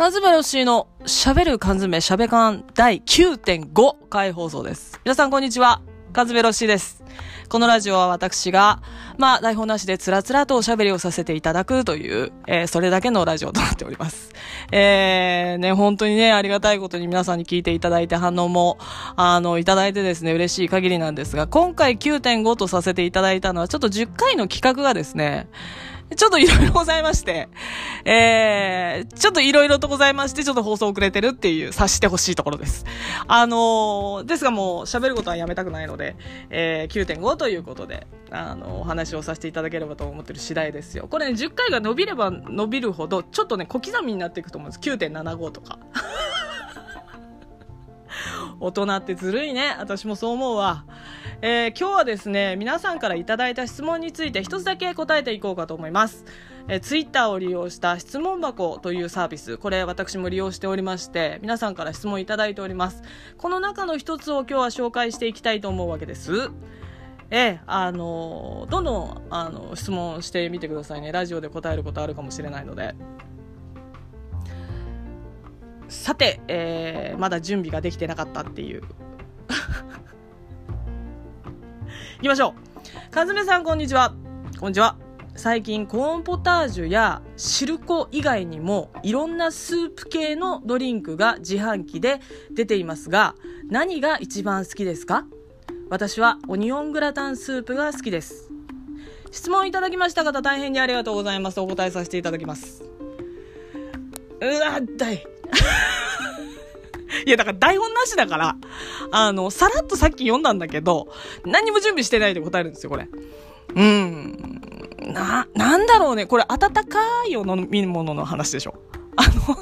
缶詰よしの喋る缶詰喋缶第9.5回放送です。皆さんこんにちは。缶詰ロッシーです。このラジオは私が、まあ、台本なしでつらつらとおしゃべりをさせていただくという、えーそれだけのラジオとなっております。えー、ね、本当にね、ありがたいことに皆さんに聞いていただいて反応も、あの、いただいてですね、嬉しい限りなんですが、今回9.5とさせていただいたのは、ちょっと10回の企画がですね、ちょっといろいろございまして、えー、ちょっといろいろとございまして、ちょっと放送遅れてるっていう、察してほしいところです。あのーですがもう喋ることはやめたくないので、えー、9.5ということで、あのお話をさせていただければと思ってる次第ですよ。これね、10回が伸びれば伸びるほど、ちょっとね、小刻みになっていくと思うんです。9.75とか。大人ってずるいね。私もそう思うわ。えー今日はですね、皆さんからいただいた質問について一つだけ答えていこうかと思います。えー、ツイッターを利用した質問箱というサービス、これ私も利用しておりまして、皆さんから質問いただいております。この中の一つを今日は紹介していきたいと思うわけです。ええあのどんどん、あの、質問してみてくださいね。ラジオで答えることあるかもしれないので。さて、えーまだ準備ができてなかったっていう。行きましょう。かずめさん、こんにちは。こんにちは。最近、コーンポタージュや汁粉以外にも、いろんなスープ系のドリンクが自販機で出ていますが、何が一番好きですか？私はオニオングラタンスープが好きです。質問いただきました方、大変にありがとうございます。お答えさせていただきます。うわ、だい。いや、だから台本なしだから、あの、さらっとさっき読んだんだけど、何も準備してないで答えるんですよ、これ。うん。な、なんだろうね。これ、温かいお飲み物の話でしょ。あの、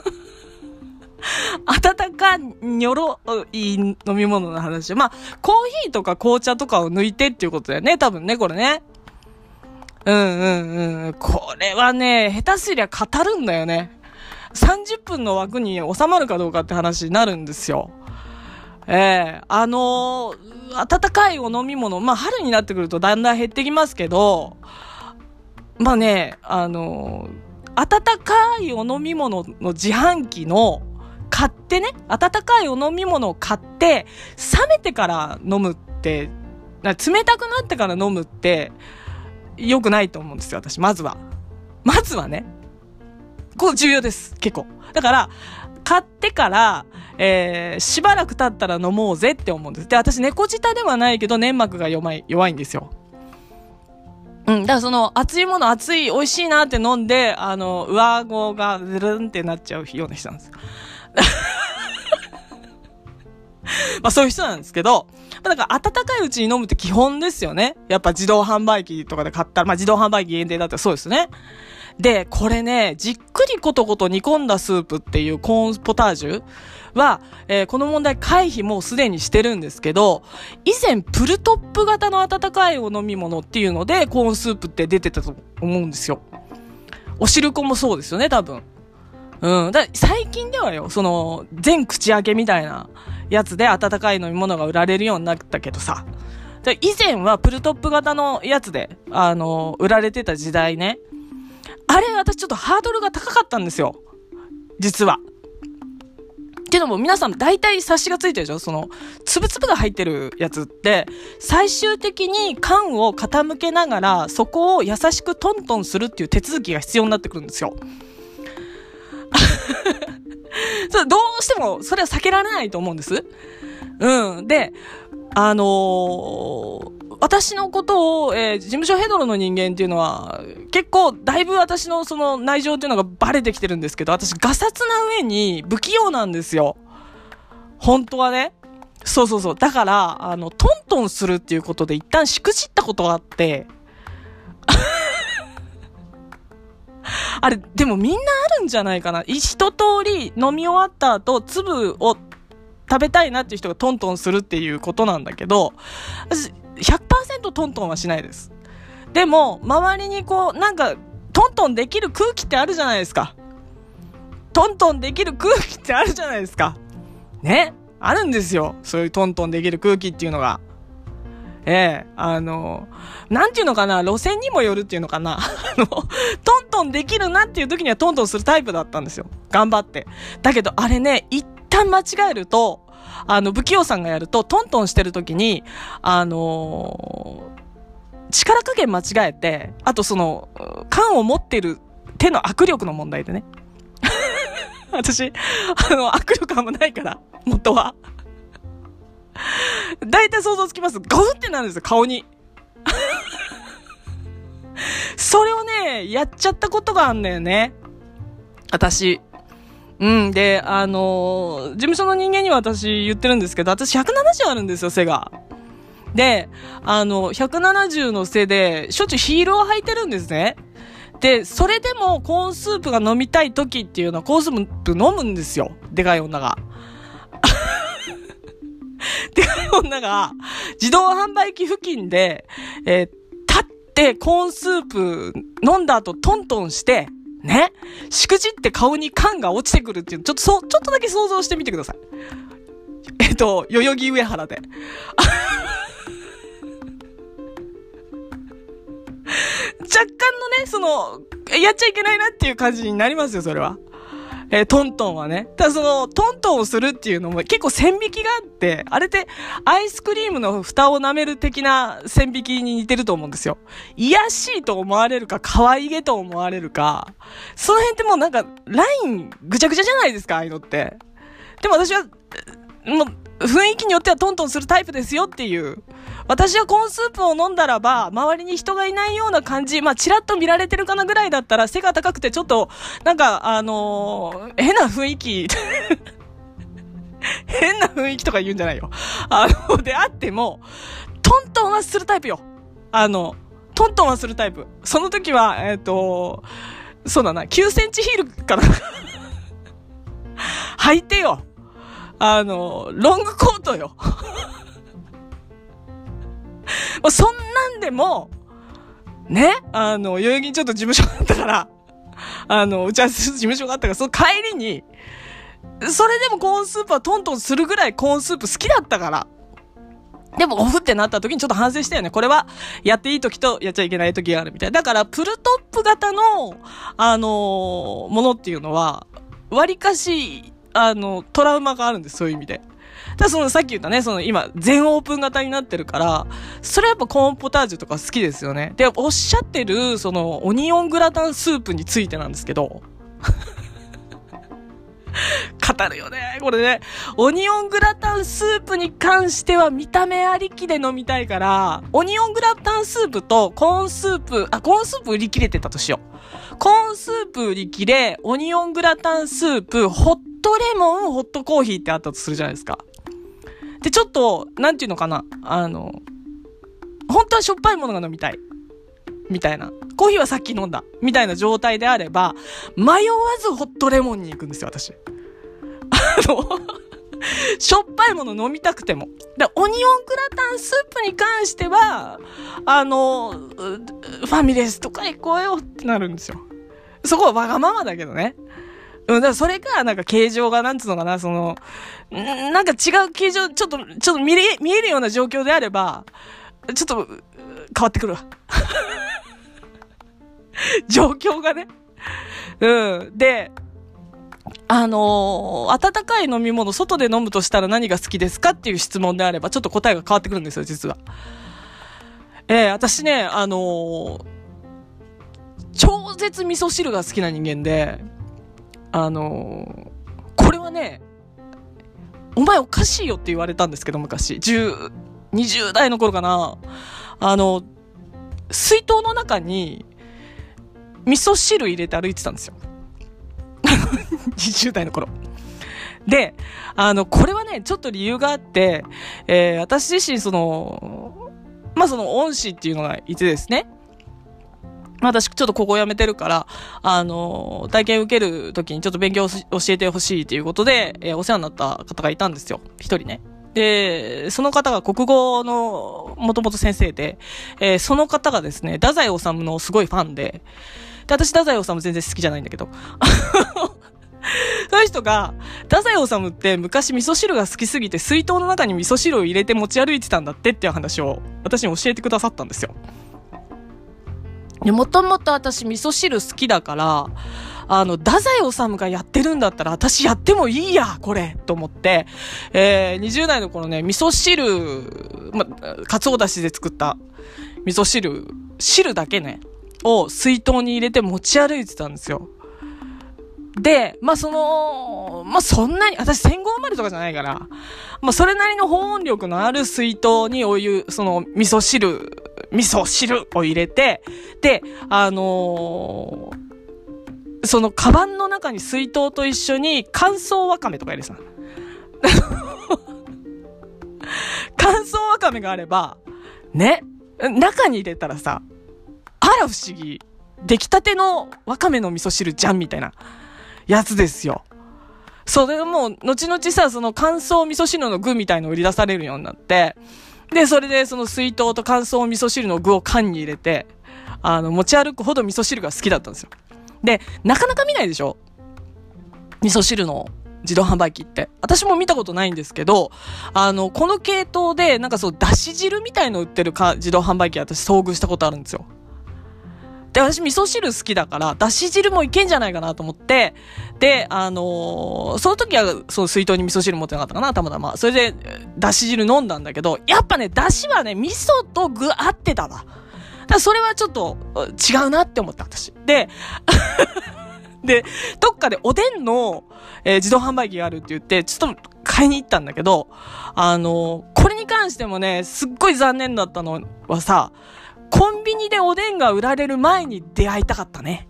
温かにょろい飲み物の話。まあ、コーヒーとか紅茶とかを抜いてっていうことだよね、多分ね、これね。うんうんうん。これはね、下手すりゃ語るんだよね。30分の枠に収まるかどうかって話になるんですよ。ええあのー温かいお飲み物、まあ春になってくるとだんだん減ってきますけど、まあね、あのー温かいお飲み物の自販機の買ってね、温かいお飲み物を買って、冷めてから飲むって、冷たくなってから飲むって、良くないと思うんですよ、私、まずは。まずはね。これ重要です、結構。だから、買ってから、えー、しばらく経ったら飲もうぜって思うんです。で、私、猫舌ではないけど、粘膜が弱い、弱いんですよ。うん、だからその、熱いもの、熱い、美味しいなって飲んで、あの、上顎がズルンってなっちゃうような人なんです。まあそういう人なんですけど、まだから温かいうちに飲むって基本ですよね。やっぱ自動販売機とかで買ったら、まあ自動販売機限定だったらそうですね。で、これね、じっくりことこと煮込んだスープっていうコーンポタージュは、えーこの問題回避もうすでにしてるんですけど、以前プルトップ型の温かいお飲み物っていうので、コーンスープって出てたと思うんですよ。お汁粉もそうですよね、多分。うん。だ最近ではよ、その、全口開けみたいなやつで温かい飲み物が売られるようになったけどさ。以前はプルトップ型のやつで、あの、売られてた時代ね。あれ、私ちょっとハードルが高かったんですよ。実は。けども皆さん大体察しがついてるでしょ？その、つぶつぶが入ってるやつって、最終的に缶を傾けながら、そこを優しくトントンするっていう手続きが必要になってくるんですよ。そうどうしても、それは避けられないと思うんです。うん。で、あのー私のことを、えー事務所ヘドロの人間っていうのは、結構、だいぶ私のその内情っていうのがバレてきてるんですけど、私、ガサツな上に不器用なんですよ。本当はね。そうそうそう。だから、あの、トントンするっていうことで一旦しくじったことがあって、あれ、でもみんなあるんじゃないかな。一通り飲み終わった後、粒を食べたいなっていう人がトントンするっていうことなんだけど、私、100%トントンはしないです。でも、周りにこう、なんか、トントンできる空気ってあるじゃないですか。トントンできる空気ってあるじゃないですか。ね？あるんですよ。そういうトントンできる空気っていうのが。ええあの、なんていうのかな、路線にもよるっていうのかな？あの、トントンできるなっていう時にはトントンするタイプだったんですよ。頑張って。だけど、あれね、一旦間違えると、あの、不器用さんがやると、トントンしてる時に、あのー、力加減間違えて、あとその、缶を持ってる手の握力の問題でね。私、あの、握力あんまないから、元は。大体想像つきます。ガフってなるんですよ、顔に。それをね、やっちゃったことがあんだよね。私。うん。で、あのー、事務所の人間には私言ってるんですけど、私170あるんですよ、背が。で、あの、170の背で、しょっちゅうヒールを履いてるんですね。で、それでもコーンスープが飲みたい時っていうのはコーンスープ飲むんですよ。でかい女が。でかい女が、自動販売機付近で、えー、立ってコーンスープ飲んだ後トントンして、ね、しくじって顔に缶が落ちてくるっていう、ちょっとそう、ちょっとだけ想像してみてください。えっと、代々木上原で。若干のね、その、やっちゃいけないなっていう感じになりますよ、それは。えー、トントンはね。ただその、トントンをするっていうのも結構線引きがあって、あれってアイスクリームの蓋を舐める的な線引きに似てると思うんですよ。癒しいと思われるか、可愛げと思われるか、その辺ってもうなんか、ラインぐちゃぐちゃじゃないですか、ああいうのって。でも私は、もう、雰囲気によってはトントンするタイプですよっていう。私はコーンスープを飲んだらば、周りに人がいないような感じ、まあ、チラッと見られてるかなぐらいだったら、背が高くてちょっと、なんか、あのー、変な雰囲気 変な雰囲気とか言うんじゃないよ。あの、であっても、トントンはするタイプよ。あの、トントンはするタイプ。その時は、えっ、ー、と、そうだな、9センチヒールかな。履いてよ。あの、ロングコートよ。そんなんでも、ね、あの、代々木にちょっと事務所があったから、あの、打ち合わせする事務所があったから、その帰りに、それでもコーンスープはトントンするぐらいコーンスープ好きだったから。でもオフってなった時にちょっと反省したよね。これはやっていい時とやっちゃいけない時があるみたい。だからプルトップ型の、あのー、ものっていうのは、割かしあの、トラウマがあるんです、そういう意味で。ただそのさっき言ったね、その今、全オープン型になってるから、それやっぱコーンポタージュとか好きですよね。で、おっしゃってる、その、オニオングラタンスープについてなんですけど、語るよね、これね。オニオングラタンスープに関しては見た目ありきで飲みたいから、オニオングラタンスープとコーンスープ、あ、コーンスープ売り切れてたとしよう。コーンスープ売り切れ、オニオングラタンスープ、ホットレモン、ホットコーヒーってあったとするじゃないですか。で、ちょっと、なんていうのかな、あの、本当はしょっぱいものが飲みたい。みたいな。コーヒーはさっき飲んだ。みたいな状態であれば、迷わずホットレモンに行くんですよ、私。あのしょっぱいもの飲みたくても。で、オニオングラタンスープに関しては、あの、ファミレスとか行こうよってなるんですよ。そこはわがままだけどね。うん、だからそれか、なんか形状が、なんつうのかな、その、んなんか違う形状、ちょっと、ちょっと見れ、見えるような状況であれば、ちょっと、変わってくるわ。状況がね。うん。で、あのー、温かい飲み物、外で飲むとしたら何が好きですかっていう質問であれば、ちょっと答えが変わってくるんですよ、実は。えー、私ね、あのー、超絶味噌汁が好きな人間で、あのー、これはね、お前おかしいよって言われたんですけど、昔。10、20代の頃かな。あの、水筒の中に、味噌汁入れて歩いてたんですよ。20代の頃。で、あの、これはね、ちょっと理由があって、えー、私自身、その、まあ、その恩師っていうのがいてですね。私ちょっとここ辞めてるから、あの、体験受けるときにちょっと勉強教えてほしいということで、えー、お世話になった方がいたんですよ。一人ね。で、その方が国語のもともと先生で、えー、その方がですね、太宰治のすごいファンで、で、私太宰治全然好きじゃないんだけど、その人が、太宰治って昔味噌汁が好きすぎて水筒の中に味噌汁を入れて持ち歩いてたんだってっていう話を私に教えてくださったんですよ。もともと私味噌汁好きだから、あの、太宰治がやってるんだったら私やってもいいや、これと思って、えー、20代の頃ね、味噌汁、ま、かつおだしで作った味噌汁、汁だけね、を水筒に入れて持ち歩いてたんですよ。で、まあ、その、まあ、そんなに、私戦後生まれとかじゃないから、まあ、それなりの保温力のある水筒にお湯、その、味噌汁、味噌汁を入れて、で、あのー、その、カバンの中に水筒と一緒に乾燥わかめとか入れてた。乾燥わかめがあれば、ね、中に入れたらさ、あら不思議。出来たてのわかめの味噌汁じゃんみたいな。やつですよ。それもう、後々さ、その乾燥味噌汁の具みたいの売り出されるようになって、で、それでその水筒と乾燥味噌汁の具を缶に入れて、あの、持ち歩くほど味噌汁が好きだったんですよ。で、なかなか見ないでしょ？味噌汁の自動販売機って。私も見たことないんですけど、あの、この系統で、なんかそう、だし汁みたいの売ってるか自動販売機私遭遇したことあるんですよ。で、私味噌汁好きだから、だし汁もいけんじゃないかなと思って、で、あのー、その時は、その水筒に味噌汁持ってなかったかな、たまたま。それで、だし汁飲んだんだけど、やっぱね、だしはね、味噌と具合ってたわ。だそれはちょっと違うなって思った、私。で、で、どっかでおでんの、えー、自動販売機があるって言って、ちょっと買いに行ったんだけど、あのー、これに関してもね、すっごい残念だったのはさ、コンビニでおでんが売られる前に出会いたかったね。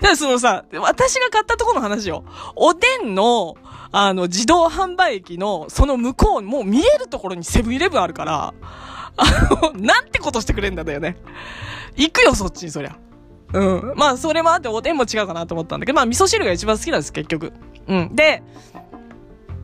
だからそのさ、私が買ったとこの話よ。おでんの、あの、自動販売機の、その向こう、もう見えるところにセブンイレブンあるから、あの、なんてことしてくれんだよね。行くよ、そっちに、そりゃ。うん。まあ、それもあっておでんも違うかなと思ったんだけど、まあ、味噌汁が一番好きなんです、結局。うん。で、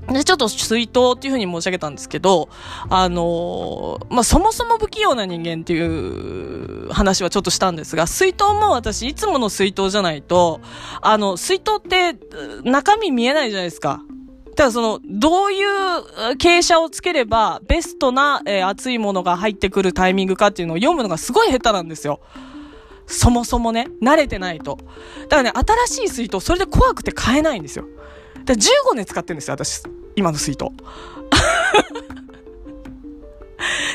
で、ちょっと水筒っていうふうに申し上げたんですけど、あのー、まあ、そもそも不器用な人間っていう話はちょっとしたんですが、水筒も私いつもの水筒じゃないと、あの、水筒って中身見えないじゃないですか。ただその、どういう傾斜をつければベストな、えー、熱いものが入ってくるタイミングかっていうのを読むのがすごい下手なんですよ。そもそもね、慣れてないと。だからね、新しい水筒、それで怖くて買えないんですよ。だから15年使ってるんですよ、私。今の水筒。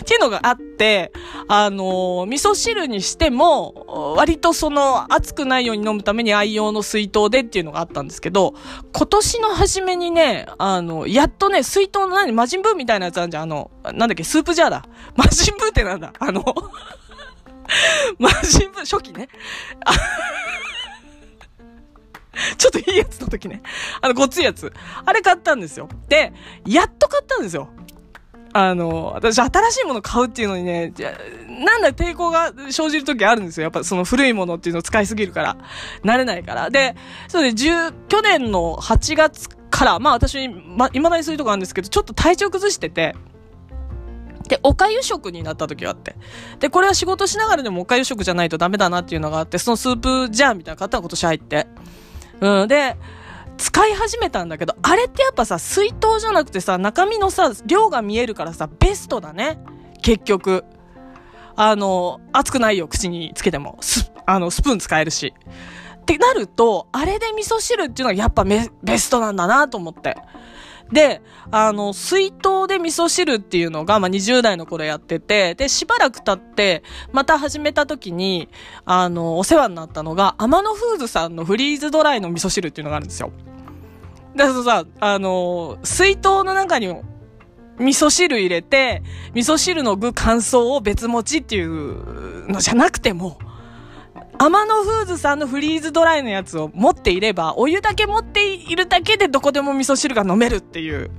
っていうのがあって、あのー、味噌汁にしても、割とその、熱くないように飲むために愛用の水筒でっていうのがあったんですけど、今年の初めにね、あの、やっとね、水筒の何、魔人ブーみたいなやつあるじゃん、あの、なんだっけ、スープジャーだ。魔人ブーってなんだ？あの 魔人ブー、初期ね。ちょっといいやつの時ね。あの、ごっついやつ。あれ買ったんですよ。で、やっと買ったんですよ。あの、私、新しいもの買うっていうのにね、なんだ抵抗が生じる時あるんですよ。やっぱその古いものっていうのを使いすぎるから。慣れないから。で、そうで、10、去年の8月から、まあ私、ま、未だにそういうとこあるんですけど、ちょっと体調崩してて、で、おかゆ食になった時があって。で、これは仕事しながらでもおかゆ食じゃないとダメだなっていうのがあって、そのスープジャーみたいなの買ったの今年入って。うん。で、使い始めたんだけど、あれってやっぱさ、水筒じゃなくてさ、中身のさ、量が見えるからさ、ベストだね。結局。あの、熱くないよ、口につけても。ス、あの、スプーン使えるし。ってなると、あれで味噌汁っていうのはやっぱベストなんだなと思って。で、あの、水筒で味噌汁っていうのが、まあ、20代の頃やってて、で、しばらく経って、また始めた時に、あの、お世話になったのが、アマノフーズさんのフリーズドライの味噌汁っていうのがあるんですよ。だからさ、あの、水筒の中にも味噌汁入れて、味噌汁の具乾燥を別持ちっていうのじゃなくても、アマノフーズさんのフリーズドライのやつを持っていれば、お湯だけ持っているだけでどこでも味噌汁が飲めるっていう。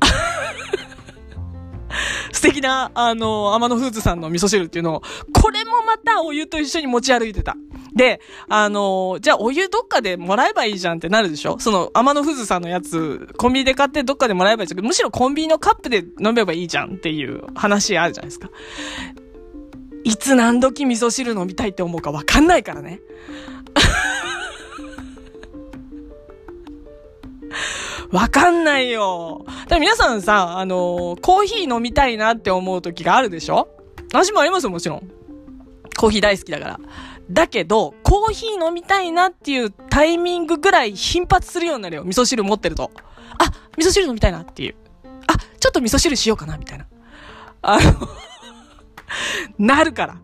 素敵な、あの、アマノフーズさんの味噌汁っていうのを、これもまたお湯と一緒に持ち歩いてた。で、あの、じゃあお湯どっかでもらえばいいじゃんってなるでしょ？その、アマノフーズさんのやつ、コンビニで買ってどっかでもらえばいいじゃん。むしろコンビニのカップで飲めばいいじゃんっていう話あるじゃないですか。いつ何時味噌汁飲みたいって思うか分かんないからね。わかんないよ。だ皆さんさ、あのー、コーヒー飲みたいなって思う時があるでしょ？私もありますよ、もちろん。コーヒー大好きだから。だけど、コーヒー飲みたいなっていうタイミングぐらい頻発するようになるよ。味噌汁持ってると。あ、味噌汁飲みたいなっていう。あ、ちょっと味噌汁しようかな、みたいな。あの なるから。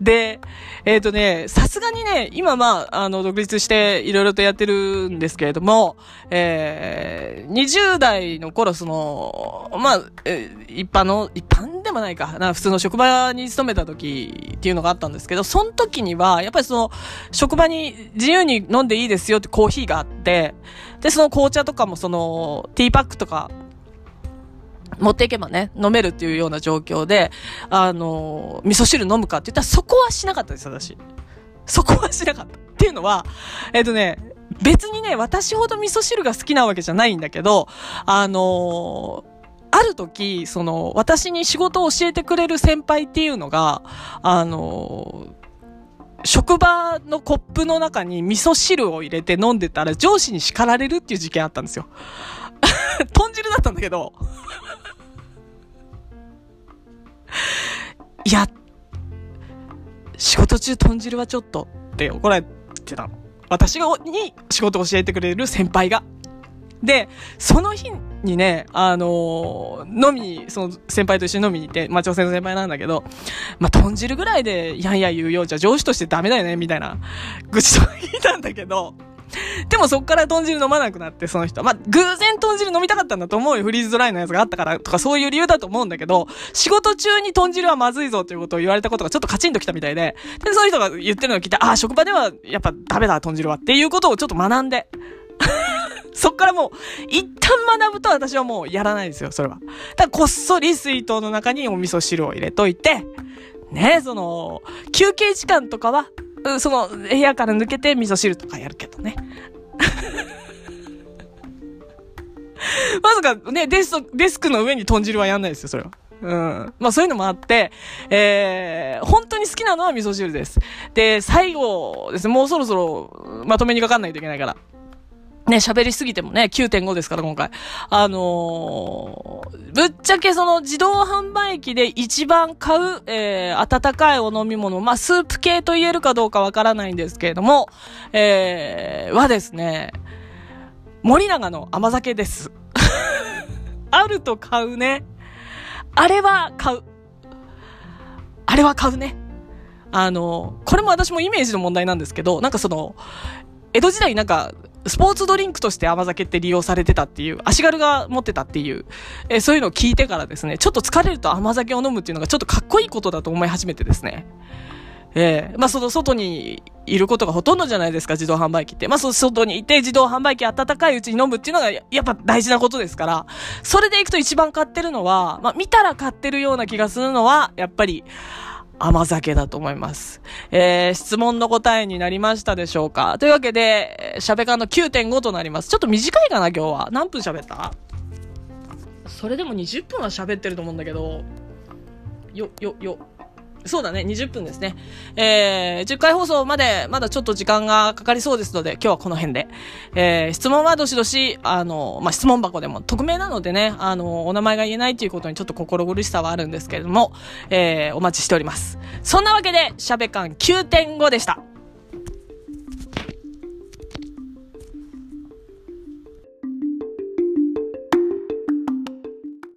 で、えっ、ー、とね、さすがにね、今まあ、あの、独立していろいろとやってるんですけれども、えー、20代の頃、その、まあ、え、一般の、一般でもないか、な普通の職場に勤めた時っていうのがあったんですけど、その時には、やっぱりその、職場に自由に飲んでいいですよってコーヒーがあって、で、その紅茶とかもその、ティーパックとか、持っていけばね、飲めるっていうような状況で、あの、味噌汁飲むかって言ったらそこはしなかったです、私。そこはしなかった。っていうのは、えっ、とね、別にね、私ほど味噌汁が好きなわけじゃないんだけど、あのある時、その、私に仕事を教えてくれる先輩っていうのが、あの職場のコップの中に味噌汁を入れて飲んでたら上司に叱られるっていう事件あったんですよ。豚汁だったんだけどい や、仕事中豚汁はちょっとって怒られてたの。私が、に仕事を教えてくれる先輩が。で、その日にね、あのー、飲みに、その先輩と一緒に飲みに行って、まあ、女性の先輩なんだけど、まあ、豚汁ぐらいで、やんや言うようじゃ上司としてダメだよね、みたいな、愚痴と聞いたんだけど、でもそっから豚汁飲まなくなって、その人。まあ、偶然豚汁飲みたかったんだと思うよ。フリーズドライのやつがあったからとかそういう理由だと思うんだけど、仕事中に豚汁はまずいぞということを言われたことがちょっとカチンときたみたいで、で、そういう人が言ってるのを聞いて、ああ、職場ではやっぱダメだ、豚汁はっていうことをちょっと学んで。そっからもう、一旦学ぶと私はもうやらないですよ、それは。だからこっそり水筒の中にお味噌汁を入れといて、ね、その、休憩時間とかは、その、部屋から抜けて味噌汁とかやるけどね。まさかね、デスデスクの上に豚汁はやんないですよ、それは。うん。まあそういうのもあって、えー、本当に好きなのは味噌汁です。で、最後ですね、もうそろそろまとめにかかんないといけないから。ね、喋りすぎてもね、9.5ですから、今回。あのー、ぶっちゃけその自動販売機で一番買う、えー、温かいお飲み物、まあ、スープ系と言えるかどうかわからないんですけれども、えー、はですね、森永の甘酒です。あると買うね。あれは買う。あれは買うね。あの、これも私もイメージの問題なんですけど、なんかその、江戸時代なんか、スポーツドリンクとして甘酒って利用されてたっていう、足軽が持ってたっていう、えそういうのを聞いてからですね、ちょっと疲れると甘酒を飲むっていうのがちょっとかっこいいことだと思い始めてですね。ええー、まあ、その外にいることがほとんどじゃないですか、自動販売機って。まあ、その外にいて自動販売機温かいうちに飲むっていうのがやっぱ大事なことですから、それでいくと一番買ってるのは、まあ、見たら買ってるような気がするのは、やっぱり、甘酒だと思います。えー、質問の答えになりましたでしょうかというわけで、喋ゃべの9.5となります。ちょっと短いかな、今日は。何分喋った？それでも20分は喋ってると思うんだけど、よ、よ、よ。そうだね、20分ですね。えー、10回放送までまだちょっと時間がかかりそうですので、今日はこの辺で。えー、質問はどしどし、あの、まあ、質問箱でも、匿名なのでね、あの、お名前が言えないということにちょっと心苦しさはあるんですけれども、えー、お待ちしております。そんなわけで、しゃべかん9.5でした。